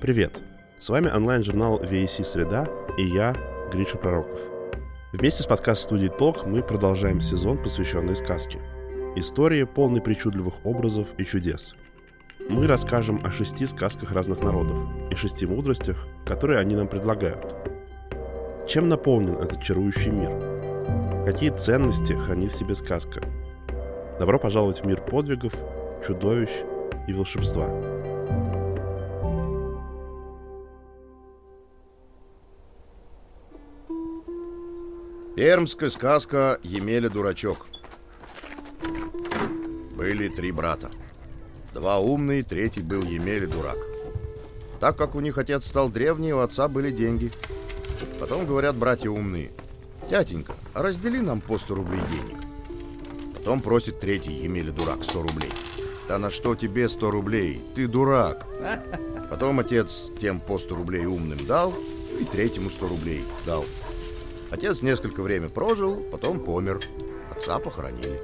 Привет! С вами онлайн-журнал VAC «Среда» и я, Гриша Пророков. Вместе с подкаст-студией «Ток» мы продолжаем сезон, посвященный сказке. Истории, полной причудливых образов и чудес. Мы расскажем о шести сказках разных народов и шести мудростях, которые они нам предлагают. Чем наполнен этот чарующий мир? Какие ценности хранит в себе сказка? Добро пожаловать в мир подвигов, чудовищ и волшебства – Пермская сказка Емеля Дурачок. Были три брата. Два умные, третий был Емеля Дурак. Так как у них отец стал древний, у отца были деньги. Потом говорят братья умные. Тятенька, а раздели нам по 100 рублей денег. Потом просит третий Емеля Дурак 100 рублей. Да на что тебе 100 рублей? Ты дурак. Потом отец тем по 100 рублей умным дал, и третьему 100 рублей дал. Отец несколько время прожил, потом помер. Отца похоронили.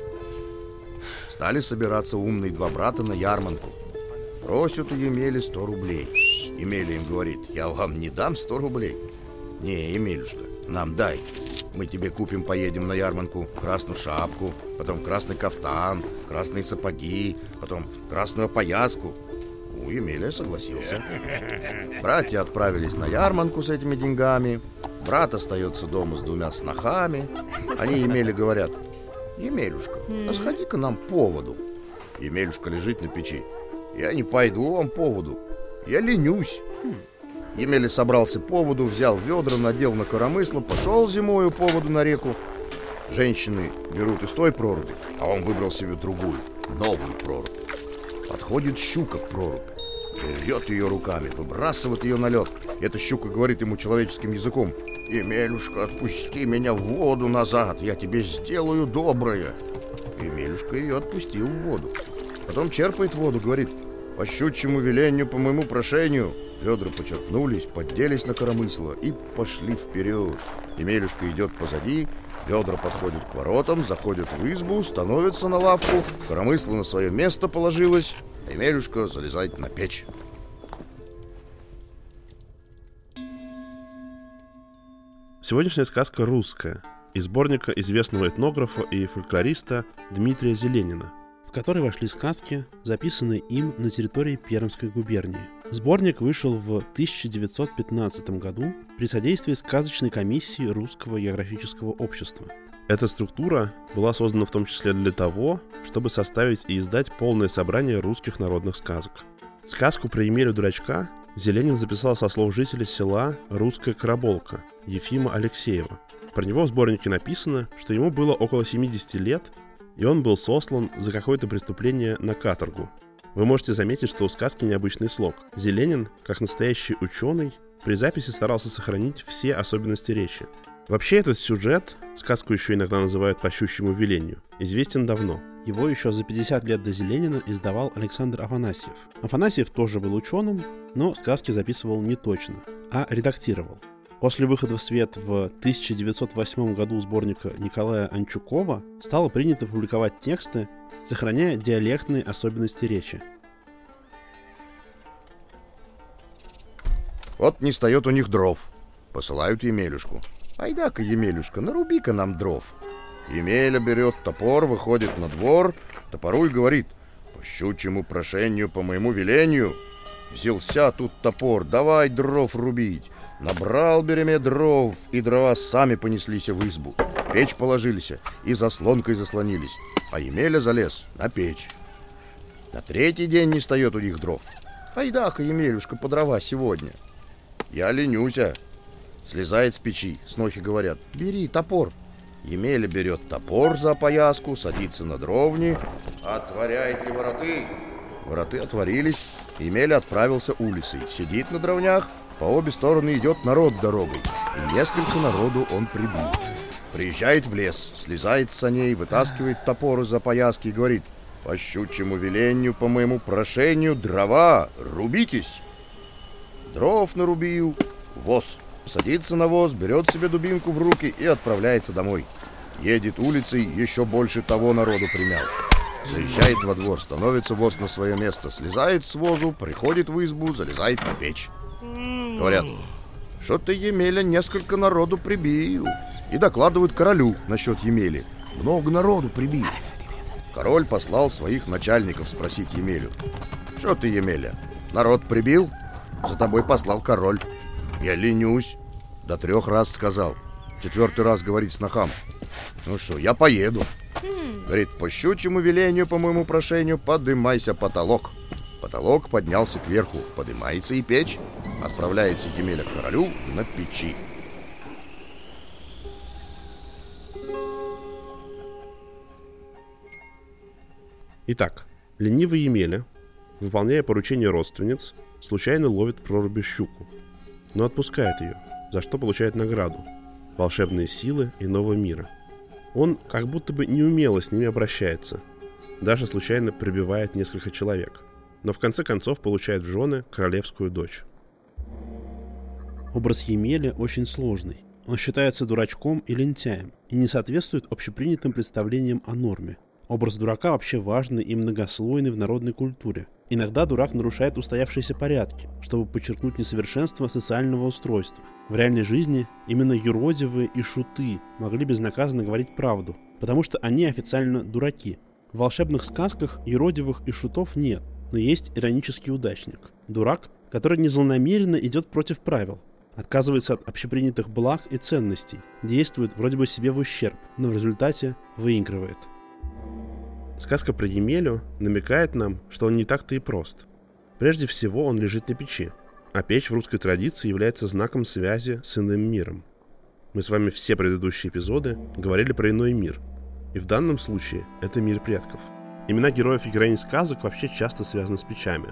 Стали собираться умные два брата на ярманку. Просят у Емели сто рублей. Емеля им говорит, я вам не дам сто рублей. Не, Емелюшка, нам дай. Мы тебе купим, поедем на ярманку, красную шапку, потом красный кафтан, красные сапоги, потом красную пояску. У Емеля согласился. Братья отправились на ярманку с этими деньгами. Брат остается дома с двумя снохами. Они Емеле говорят, Емелюшка, а сходи-ка нам поводу. Емелюшка лежит на печи. Я не пойду вам поводу. Я ленюсь. Емеля собрался по воду, взял ведра, надел на коромысло, пошел зимою по воду на реку. Женщины берут из той проруби, а он выбрал себе другую, новую прорубь. Подходит щука в прорубь, берет ее руками, выбрасывает ее на лед. Эта щука говорит ему человеческим языком, «Емелюшка, отпусти меня в воду назад, я тебе сделаю доброе». Емелюшка ее отпустил в воду. Потом черпает воду, говорит, «По щучьему велению, по моему прошению». Ведра почерпнулись, подделись на коромысло и пошли вперед. Емелюшка идет позади, ведра подходят к воротам, заходят в избу, становятся на лавку, коромысло на свое место положилось, а Емелюшка залезает на печь. Сегодняшняя сказка русская, из сборника известного этнографа и фольклориста Дмитрия Зеленина, который вошли сказки, записанные им на территории Пермской губернии. Сборник вышел в 1915 году при содействии сказочной комиссии Русского географического общества. Эта структура была создана в том числе для того, чтобы составить и издать полное собрание русских народных сказок. Сказку про Емеля Дурачка Зеленин записал со слов жителя села Русская Караболка Ефима Алексеева. Про него в сборнике написано, что ему было около 70 лет, и он был сослан за какое-то преступление на каторгу. Вы можете заметить, что у сказки необычный слог. Зеленин, как настоящий ученый, при записи старался сохранить все особенности речи. Вообще этот сюжет, сказку еще иногда называют по щущему велению, известен давно – его еще за 50 лет до Зеленина издавал Александр Афанасьев. Афанасьев тоже был ученым, но сказки записывал не точно, а редактировал. После выхода в свет в 1908 году сборника Николая Анчукова стало принято публиковать тексты, сохраняя диалектные особенности речи. Вот не встает у них дров. Посылают Емелюшку. Айда-ка, Емелюшка, наруби-ка нам дров. Емеля берет топор, выходит на двор, топору и говорит, по щучьему прошению, по моему велению, взялся тут топор, давай дров рубить. Набрал береме дров, и дрова сами понеслись в избу. Печь положились и заслонкой заслонились, а Емеля залез на печь. На третий день не встает у них дров. Айда-ка, Емелюшка, по дрова сегодня. Я ленюся. Слезает с печи, снохи говорят, бери топор, Емеля берет топор за пояску, садится на дровни. «Отворяйте вороты!» Вороты отворились. Емеля отправился улицей. Сидит на дровнях, по обе стороны идет народ дорогой. И несколько народу он прибил. Приезжает в лес, слезает с саней, вытаскивает топор из-за пояски и говорит «По щучьему велению, по моему прошению, дрова, рубитесь!» Дров нарубил, воз Садится на воз, берет себе дубинку в руки и отправляется домой. Едет улицей, еще больше того народу примял. Заезжает во двор, становится воз на свое место, слезает с возу, приходит в избу, залезает на печь. Говорят, что ты Емеля несколько народу прибил. И докладывают королю насчет Емели. Много народу прибил. Король послал своих начальников спросить Емелю. Что ты, Емеля, народ прибил? За тобой послал король. Я ленюсь. До трех раз сказал. Четвертый раз говорит снохам. Ну что, я поеду. Говорит, по щучьему велению, по моему прошению, подымайся потолок. Потолок поднялся кверху, подымается и печь. Отправляется Емеля к королю на печи. Итак, ленивый Емеля, выполняя поручение родственниц, случайно ловит проруби щуку, но отпускает ее, за что получает награду – волшебные силы иного мира. Он как будто бы неумело с ними обращается, даже случайно прибивает несколько человек, но в конце концов получает в жены королевскую дочь. Образ Емеля очень сложный. Он считается дурачком и лентяем и не соответствует общепринятым представлениям о норме. Образ дурака вообще важный и многослойный в народной культуре. Иногда дурак нарушает устоявшиеся порядки, чтобы подчеркнуть несовершенство социального устройства. В реальной жизни именно юродивые и шуты могли безнаказанно говорить правду, потому что они официально дураки. В волшебных сказках юродивых и шутов нет, но есть иронический удачник. Дурак, который незлонамеренно идет против правил, отказывается от общепринятых благ и ценностей, действует вроде бы себе в ущерб, но в результате выигрывает. Сказка про Емелю намекает нам, что он не так-то и прост. Прежде всего, он лежит на печи, а печь в русской традиции является знаком связи с иным миром. Мы с вами все предыдущие эпизоды говорили про иной мир, и в данном случае это мир предков. Имена героев и героинь сказок вообще часто связаны с печами.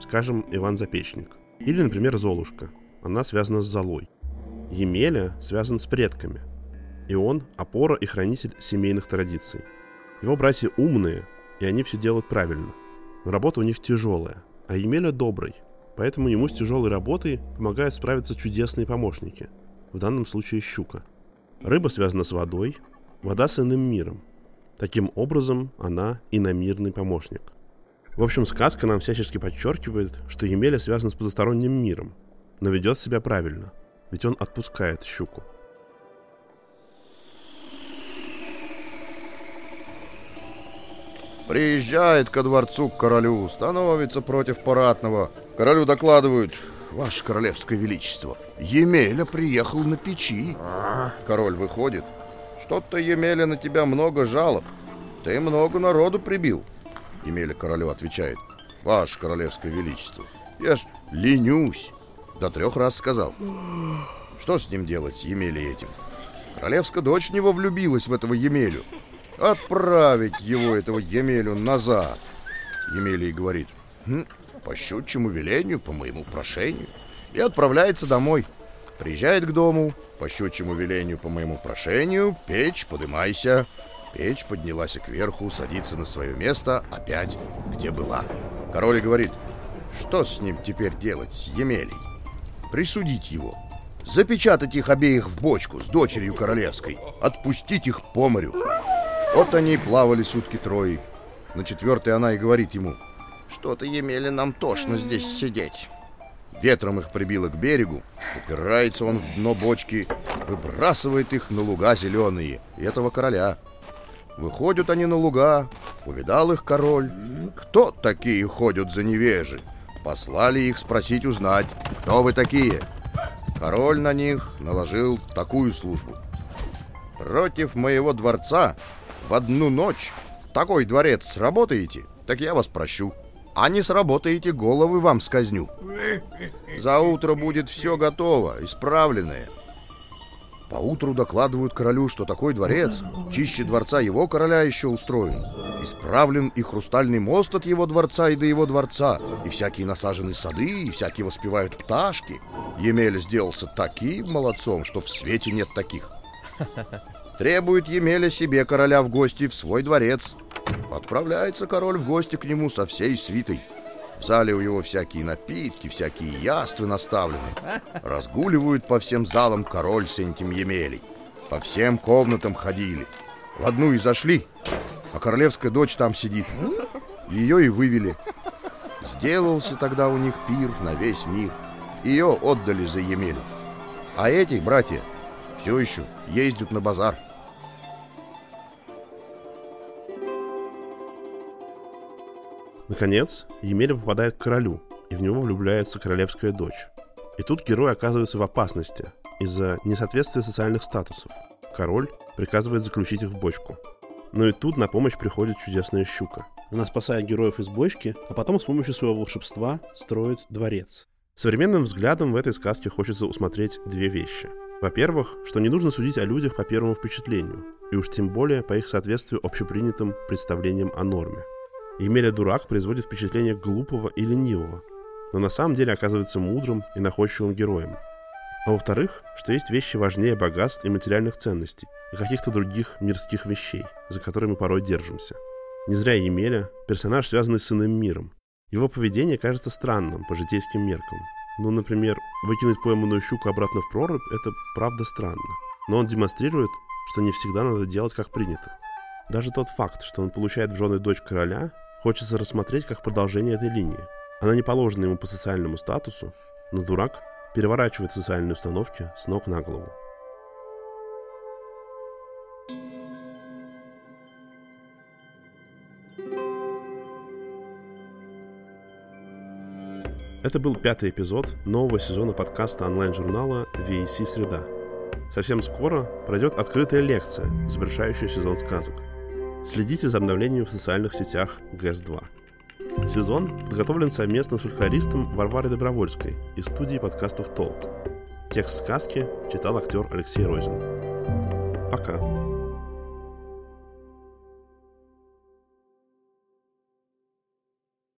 Скажем, Иван Запечник. Или, например, Золушка – она связана с Золой. Емеля связан с предками, и он – опора и хранитель семейных традиций. Его братья умные, и они все делают правильно. Но работа у них тяжелая, а Емеля добрый, поэтому ему с тяжелой работой помогают справиться чудесные помощники, в данном случае щука. Рыба связана с водой, вода с иным миром. Таким образом, она иномирный помощник. В общем, сказка нам всячески подчеркивает, что Емеля связан с потусторонним миром, но ведет себя правильно, ведь он отпускает щуку. Приезжает ко дворцу к королю, становится против парадного. Королю докладывают, Ваше Королевское Величество, Емеля приехал на печи. Король выходит. Что-то, Емеля, на тебя много жалоб. Ты много народу прибил. Емеля королю отвечает. Ваше Королевское Величество, я ж ленюсь. До трех раз сказал. Что с ним делать, с Емелей этим? Королевская дочь в него влюбилась в этого Емелю. Отправить его, этого Емелю, назад. Емелий говорит, хм, по щучьему велению, по моему прошению. И отправляется домой. Приезжает к дому, по щучьему велению, по моему прошению, печь, подымайся. Печь поднялась кверху, садится на свое место, опять, где была. Король говорит, что с ним теперь делать, с Емелей? присудить его, запечатать их обеих в бочку с дочерью королевской, отпустить их по морю. Вот они плавали сутки трое. На четвертой она и говорит ему, «Что-то, Емеля, нам тошно здесь сидеть». Ветром их прибило к берегу, упирается он в дно бочки, выбрасывает их на луга зеленые, и этого короля. Выходят они на луга, увидал их король. Кто такие ходят за невежи? Послали их спросить узнать, кто вы такие. Король на них наложил такую службу. Против моего дворца в одну ночь такой дворец сработаете, так я вас прощу. А не сработаете, головы вам сказню. За утро будет все готово, исправленное. Поутру докладывают королю, что такой дворец, чище дворца его короля еще устроен. Исправлен и хрустальный мост от его дворца и до его дворца, и всякие насажены сады, и всякие воспевают пташки. Емеля сделался таким молодцом, что в свете нет таких. Требует Емеля себе короля в гости в свой дворец. Отправляется король в гости к нему со всей свитой. В зале у него всякие напитки, всякие яствы наставлены. Разгуливают по всем залам король с этим Емелей. По всем комнатам ходили. В одну и зашли. а королевская дочь там сидит. Ее и вывели. Сделался тогда у них пир на весь мир. Ее отдали за Емелю. А эти, братья, все еще ездят на базар. Наконец, Емеля попадает к королю, и в него влюбляется королевская дочь. И тут герой оказывается в опасности из-за несоответствия социальных статусов. Король приказывает заключить их в бочку. Но и тут на помощь приходит чудесная щука. Она спасает героев из бочки, а потом с помощью своего волшебства строит дворец. Современным взглядом в этой сказке хочется усмотреть две вещи. Во-первых, что не нужно судить о людях по первому впечатлению, и уж тем более по их соответствию общепринятым представлениям о норме. Емеля Дурак производит впечатление глупого и ленивого, но на самом деле оказывается мудрым и находчивым героем. А во-вторых, что есть вещи важнее богатств и материальных ценностей, и каких-то других мирских вещей, за которыми мы порой держимся. Не зря Емеля – персонаж, связанный с иным миром. Его поведение кажется странным по житейским меркам. Ну, например, выкинуть пойманную щуку обратно в прорубь – это правда странно. Но он демонстрирует, что не всегда надо делать как принято. Даже тот факт, что он получает в жены дочь короля, хочется рассмотреть как продолжение этой линии. Она не положена ему по социальному статусу, но дурак переворачивает социальные установки с ног на голову. Это был пятый эпизод нового сезона подкаста онлайн-журнала VAC «Среда». Совсем скоро пройдет открытая лекция, завершающая сезон сказок – Следите за обновлением в социальных сетях ГЭС-2. Сезон подготовлен совместно с фольклористом Варварой Добровольской из студии подкастов «Толк». Текст сказки читал актер Алексей Розин. Пока.